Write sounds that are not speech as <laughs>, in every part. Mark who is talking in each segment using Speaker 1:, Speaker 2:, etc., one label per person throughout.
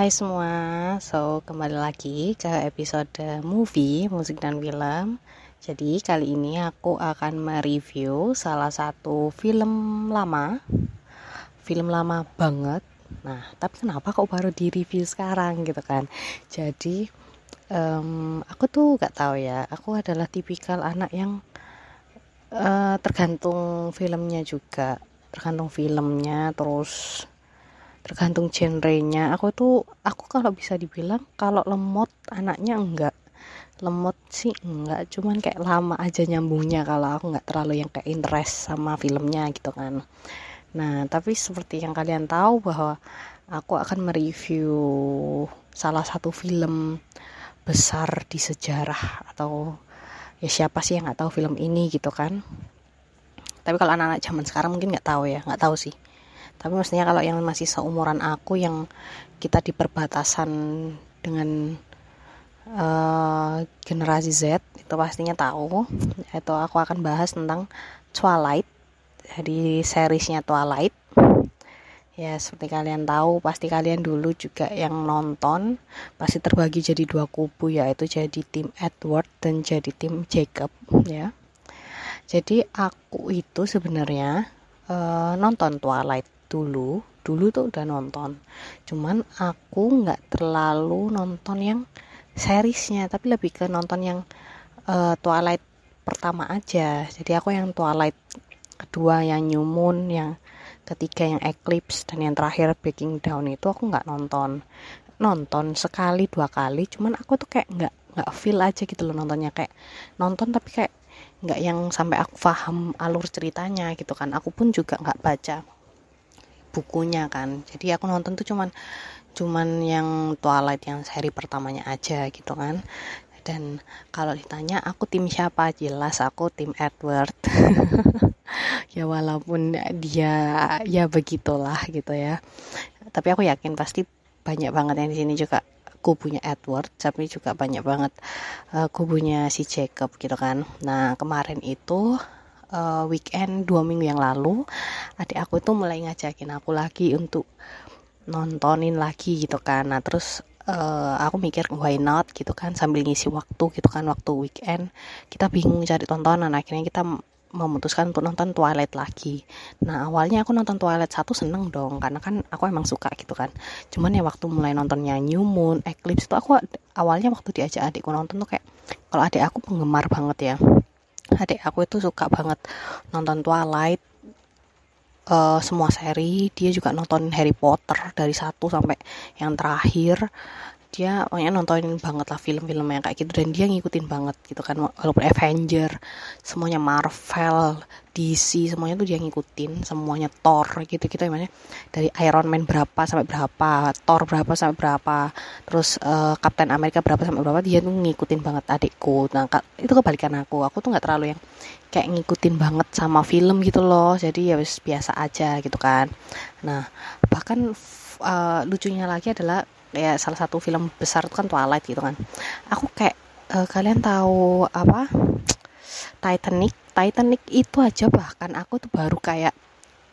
Speaker 1: Hai semua, so kembali lagi ke episode movie, musik dan film. Jadi kali ini aku akan mereview salah satu film lama. Film lama banget. Nah, tapi kenapa kok baru di review sekarang gitu kan? Jadi um, aku tuh gak tahu ya. Aku adalah tipikal anak yang uh, tergantung filmnya juga. Tergantung filmnya, terus tergantung genrenya. Aku tuh aku kalau bisa dibilang kalau lemot anaknya enggak. Lemot sih enggak cuman kayak lama aja nyambungnya kalau aku nggak terlalu yang kayak interest sama filmnya gitu kan. Nah tapi seperti yang kalian tahu bahwa aku akan mereview salah satu film besar di sejarah atau ya siapa sih yang nggak tahu film ini gitu kan. Tapi kalau anak-anak zaman sekarang mungkin nggak tahu ya nggak tahu sih tapi maksudnya kalau yang masih seumuran aku yang kita di perbatasan dengan uh, generasi Z itu pastinya tahu. Itu aku akan bahas tentang Twilight jadi seriesnya Twilight. Ya seperti kalian tahu pasti kalian dulu juga yang nonton pasti terbagi jadi dua kubu yaitu jadi tim Edward dan jadi tim Jacob ya. Jadi aku itu sebenarnya uh, nonton Twilight dulu dulu tuh udah nonton. Cuman aku nggak terlalu nonton yang seriesnya tapi lebih ke nonton yang uh, Twilight pertama aja. Jadi aku yang Twilight kedua yang New Moon yang ketiga yang Eclipse dan yang terakhir Breaking Down itu aku nggak nonton. Nonton sekali dua kali cuman aku tuh kayak nggak nggak feel aja gitu loh nontonnya. Kayak nonton tapi kayak nggak yang sampai aku paham alur ceritanya gitu kan. Aku pun juga nggak baca bukunya kan. Jadi aku nonton tuh cuman cuman yang Twilight yang seri pertamanya aja gitu kan. Dan kalau ditanya aku tim siapa? Jelas aku tim Edward. <laughs> Ya walaupun dia ya begitulah gitu ya. Tapi aku yakin pasti banyak banget yang di sini juga kubunya Edward tapi juga banyak banget uh, kubunya si Jacob gitu kan. Nah kemarin itu uh, weekend dua minggu yang lalu adik aku tuh mulai ngajakin aku lagi untuk nontonin lagi gitu kan nah terus uh, aku mikir why not gitu kan sambil ngisi waktu gitu kan waktu weekend kita bingung cari tontonan akhirnya kita memutuskan untuk nonton Twilight lagi. Nah awalnya aku nonton Twilight satu seneng dong karena kan aku emang suka gitu kan. Cuman ya waktu mulai nontonnya New Moon, Eclipse itu aku awalnya waktu diajak adikku nonton tuh kayak kalau adik aku penggemar banget ya adik aku itu suka banget nonton Twilight uh, semua seri. Dia juga nonton Harry Potter dari satu sampai yang terakhir dia pokoknya nontonin banget lah film-film yang kayak gitu. Dan dia ngikutin banget gitu kan walaupun Avenger semuanya Marvel DC semuanya tuh dia ngikutin. Semuanya Thor gitu gitu ya dari Iron Man berapa sampai berapa Thor berapa sampai berapa terus uh, Captain America berapa sampai berapa dia tuh ngikutin banget adikku. Nah itu kebalikan aku. Aku tuh nggak terlalu yang kayak ngikutin banget sama film gitu loh. Jadi ya biasa aja gitu kan. Nah bahkan uh, lucunya lagi adalah ya salah satu film besar itu kan Twilight gitu kan. Aku kayak uh, kalian tahu apa? Titanic. Titanic itu aja bahkan aku tuh baru kayak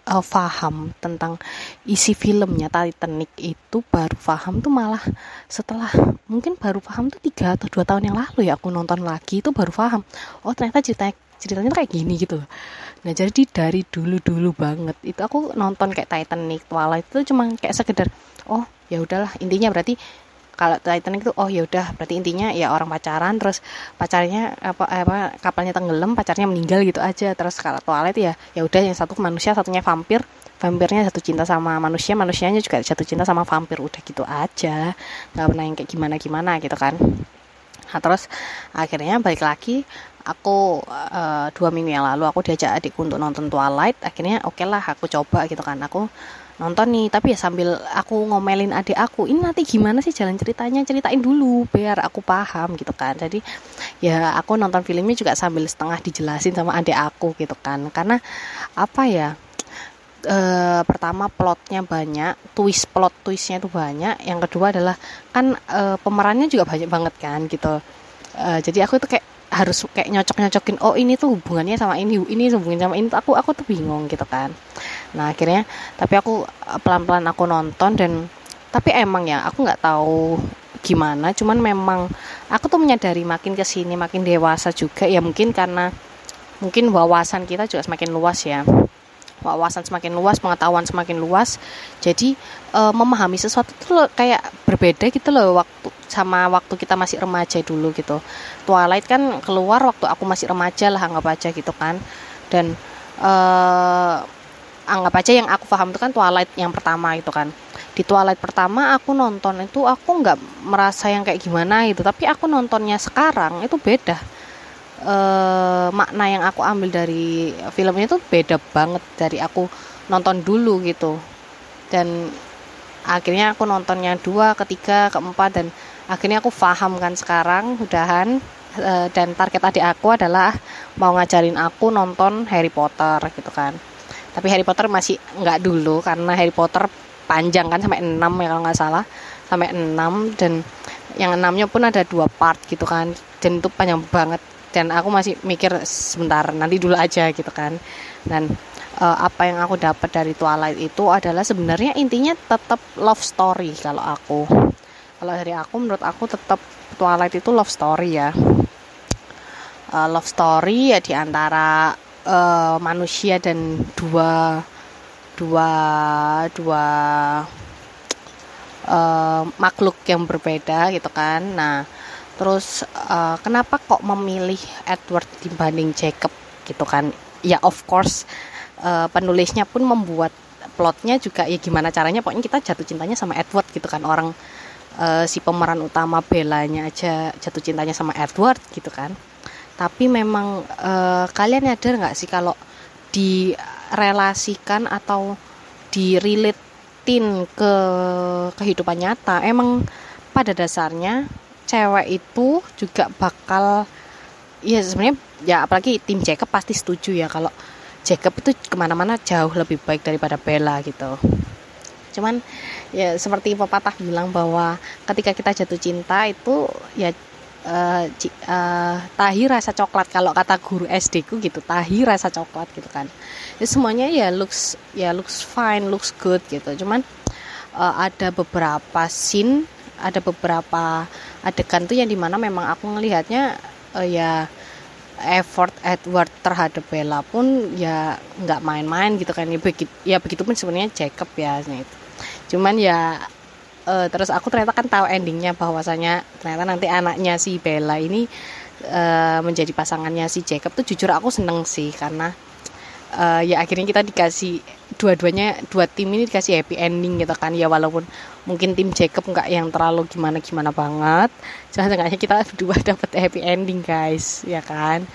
Speaker 1: uh, paham tentang isi filmnya Titanic itu baru paham tuh malah setelah mungkin baru paham tuh tiga atau dua tahun yang lalu ya aku nonton lagi itu baru paham oh ternyata ceritanya ceritanya kayak gini gitu nah jadi dari dulu dulu banget itu aku nonton kayak Titanic Twilight itu cuma kayak sekedar oh ya udahlah intinya berarti kalau Titanic itu oh ya udah berarti intinya ya orang pacaran terus pacarnya apa apa kapalnya tenggelam pacarnya meninggal gitu aja. Terus kalau Twilight ya ya udah yang satu manusia satunya vampir. Vampirnya satu cinta sama manusia manusianya juga satu cinta sama vampir. Udah gitu aja nggak pernah yang kayak gimana gimana gitu kan. Nah terus akhirnya balik lagi aku uh, dua minggu yang lalu aku diajak adikku untuk nonton Twilight. Akhirnya oke okay lah aku coba gitu kan. Aku nonton nih tapi ya sambil aku ngomelin adik aku ini nanti gimana sih jalan ceritanya? Ceritain dulu biar aku paham gitu kan. Jadi ya aku nonton filmnya juga sambil setengah dijelasin sama adik aku gitu kan. Karena apa ya e, pertama plotnya banyak twist plot twistnya itu banyak. Yang kedua adalah kan e, pemerannya juga banyak banget kan gitu. E, jadi aku tuh kayak harus kayak nyocok nyocokin oh ini tuh hubungannya sama ini ini hubungannya sama ini. Aku aku tuh bingung gitu kan nah akhirnya tapi aku pelan pelan aku nonton dan tapi emang ya aku nggak tahu gimana cuman memang aku tuh menyadari makin ke sini makin dewasa juga ya mungkin karena mungkin wawasan kita juga semakin luas ya. Wawasan semakin luas pengetahuan semakin luas jadi e, memahami sesuatu itu kayak berbeda gitu loh waktu sama waktu kita masih remaja dulu gitu. Twilight kan keluar waktu aku masih remaja lah anggap aja gitu kan. Dan e, anggap aja yang aku paham itu kan Twilight yang pertama itu kan. Di Twilight pertama aku nonton itu aku nggak merasa yang kayak gimana gitu. Tapi aku nontonnya sekarang itu beda. Uh, makna yang aku ambil dari film ini tuh beda banget dari aku nonton dulu gitu. Dan akhirnya aku nontonnya dua ketiga keempat dan akhirnya aku paham kan sekarang udahan. Uh, dan target adik aku adalah mau ngajarin aku nonton Harry Potter gitu kan tapi Harry Potter masih nggak dulu karena Harry Potter panjang kan sampai 6 ya kalau nggak salah. Sampai 6 dan yang enamnya pun ada dua part gitu kan. Dan itu panjang banget. Dan aku masih mikir sebentar nanti dulu aja gitu kan. Dan uh, apa yang aku dapat dari Twilight itu adalah sebenarnya intinya tetap love story kalau aku. Kalau dari aku menurut aku tetap Twilight itu love story ya. Uh, love story ya di antara uh, manusia dan dua dua dua uh, makhluk yang berbeda gitu kan. Nah terus uh, kenapa kok memilih Edward dibanding Jacob gitu kan? Ya of course uh, penulisnya pun membuat plotnya juga ya gimana caranya pokoknya kita jatuh cintanya sama Edward gitu kan. Orang uh, si pemeran utama Bellanya aja jatuh cintanya sama Edward gitu kan tapi memang uh, kalian nyadar nggak sih kalau direlasikan atau direlatin ke kehidupan nyata? Emang pada dasarnya cewek itu juga bakal ya sebenarnya ya apalagi tim Jacob pasti setuju ya kalau Jacob itu ke mana-mana jauh lebih baik daripada Bella gitu. Cuman ya seperti pepatah bilang bahwa ketika kita jatuh cinta itu ya uh, uh, tahi rasa coklat. Kalau kata guru SD ku gitu tahi rasa coklat gitu kan. Ya semuanya ya looks ya looks fine looks good gitu. Cuman uh, ada beberapa scene ada beberapa adegan tuh yang di mana memang aku ngelihatnya uh, ya effort Edward terhadap Bella pun ya nggak main-main gitu kan. Ya begitu ya begitu pun sebenarnya Jacob ya itu cuman ya uh, terus aku ternyata kan tahu endingnya bahwasanya ternyata nanti anaknya si Bella ini uh, menjadi pasangannya si Jacob tuh jujur aku seneng sih karena uh, ya akhirnya kita dikasih dua-duanya dua tim ini dikasih happy ending gitu kan. Ya walaupun mungkin tim Jacob nggak yang terlalu gimana gimana banget cuma seenggaknya kita <laughs> berdua dapat happy ending guys ya kan?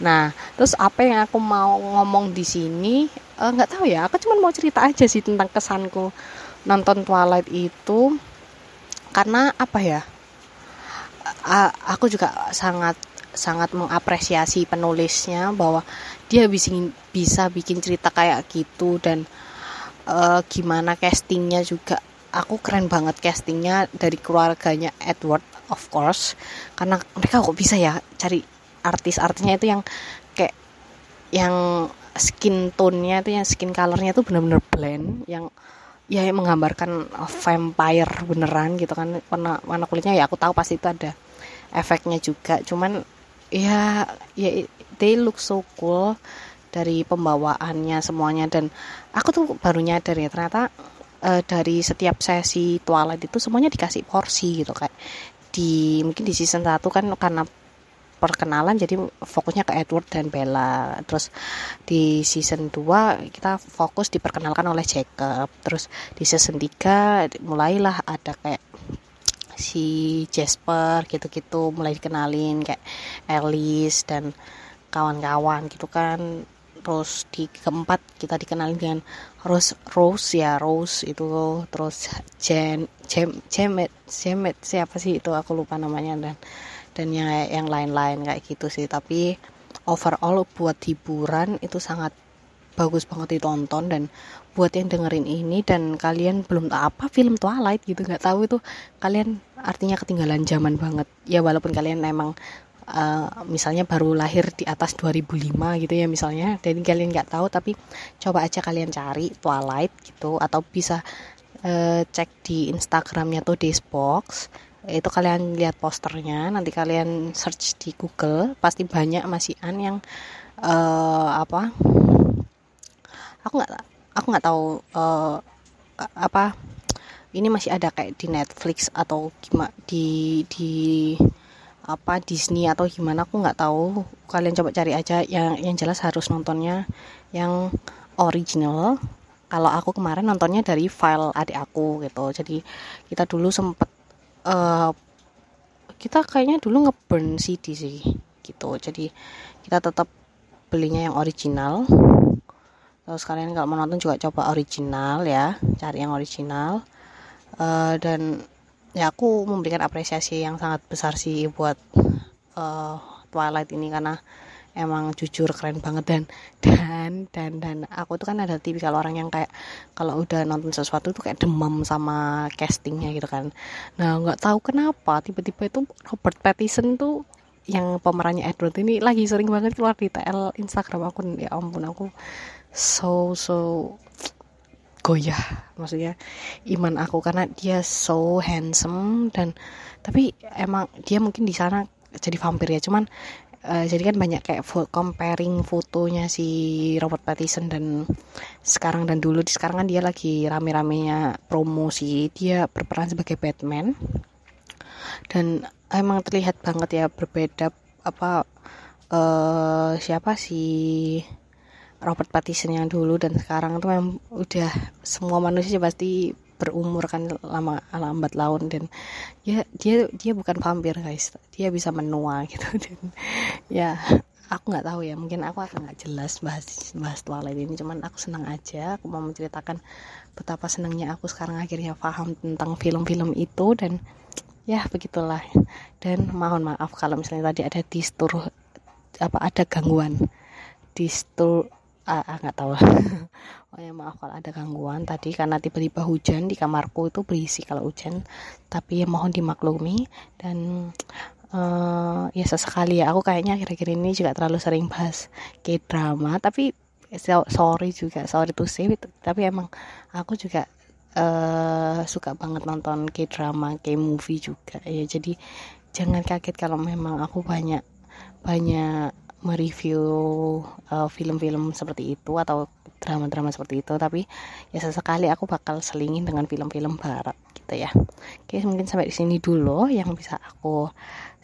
Speaker 1: Nah terus apa yang aku mau ngomong di sini nggak uh, tahu ya aku cuma mau cerita aja sih tentang kesanku nonton Twilight itu karena apa ya? Aku juga sangat sangat mengapresiasi penulisnya bahwa dia bisa bisa bikin cerita kayak gitu dan uh, gimana castingnya juga. Aku keren banget castingnya dari keluarganya Edward of course. Karena mereka kok bisa ya cari artis-artisnya itu yang kayak yang skin tone-nya itu yang skin color-nya itu benar-benar blend yang ya menggambarkan vampire beneran gitu kan. Warna warna kulitnya ya aku tahu pasti itu ada efeknya juga. Cuman ya ya they look so cool dari pembawaannya semuanya. Dan aku tuh baru nyadar ya ternyata uh, dari setiap sesi Twilight itu semuanya dikasih porsi gitu kayak di mungkin di season 1 kan karena perkenalan jadi fokusnya ke Edward dan Bella. Terus di season 2 kita fokus diperkenalkan oleh Jacob. Terus di season 3 mulailah ada kayak si Jasper gitu-gitu mulai dikenalin kayak Alice dan kawan-kawan gitu kan. Terus di keempat kita dikenalin dengan Rose Rose ya Rose itu. Terus Jen Jem Jemet Jemet siapa sih itu? Aku lupa namanya dan dan yang yang lain-lain kayak gitu sih. Tapi overall buat hiburan itu sangat bagus banget ditonton dan buat yang dengerin ini dan kalian belum tahu apa film Twilight gitu nggak tahu itu kalian artinya ketinggalan zaman banget. Ya walaupun kalian emang uh, misalnya baru lahir di atas 2005 gitu ya misalnya dan kalian nggak tahu tapi coba aja kalian cari Twilight gitu atau bisa uh, cek di Instagramnya tuh Dayspbox itu kalian lihat posternya nanti kalian search di Google pasti banyak masihan yang uh, apa aku nggak aku nggak tahu uh, apa ini masih ada kayak di Netflix atau gimana di di apa Disney atau gimana aku nggak tahu. Kalian coba cari aja yang yang jelas harus nontonnya yang original. Kalau aku kemarin nontonnya dari file adik aku gitu. Jadi kita dulu sempet uh, kita kayaknya dulu ngeburn CD sih gitu. Jadi kita tetap belinya yang original. Terus kalian kalau mau nonton juga coba original ya cari yang original. Uh, dan ya aku memberikan apresiasi yang sangat besar sih buat uh, Twilight ini karena emang jujur keren banget dan dan dan dan aku tuh kan ada tipikal orang yang kayak kalau udah nonton sesuatu tuh kayak demam sama castingnya gitu kan. Nah nggak tahu kenapa tiba-tiba itu Robert Pattinson tuh yang pemerannya Edward ini lagi sering banget keluar di TL Instagram aku ya ampun aku so so goyah maksudnya iman aku karena dia so handsome dan tapi emang dia mungkin di sana jadi vampir ya. Cuman uh, jadi kan banyak kayak comparing fotonya si Robert Pattinson dan sekarang dan dulu. Di sekarang kan dia lagi rame-ramenya promosi dia berperan sebagai Batman. Dan emang terlihat banget ya berbeda apa uh, siapa si Robert Pattinson yang dulu dan sekarang tuh memang udah semua manusia pasti berumur kan lama lambat laun dan ya dia dia bukan vampir guys. Dia bisa menua <laughs> gitu dan ya aku nggak tahu ya. Mungkin aku akan nggak jelas bahas bahas Twilight ini. Cuman aku senang aja. Aku mau menceritakan betapa senangnya aku sekarang akhirnya paham tentang film-film itu dan ya begitulah. Dan mohon maaf kalau misalnya tadi ada distur apa ada gangguan distur ah, ah nggak tahu. <laughs> Oh ya maaf kalau ada gangguan tadi karena tiba-tiba hujan di kamarku itu berisi kalau hujan. Tapi ya mohon dimaklumi dan uh, ya sesekali ya aku kayaknya akhir-akhir ini juga terlalu sering bahas k drama tapi sorry juga sorry to say tapi emang aku juga uh, suka banget nonton k drama k movie juga ya. Jadi jangan kaget kalau memang aku banyak banyak mereview uh, film-film seperti itu atau drama-drama seperti itu tapi ya sesekali aku bakal selingin dengan film-film barat gitu ya. Oke mungkin sampai di sini dulu yang bisa aku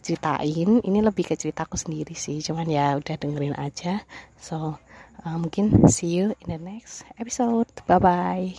Speaker 1: ceritain. Ini lebih ke ceritaku sendiri sih cuman ya udah dengerin aja. So uh, mungkin see you in the next episode. Bye bye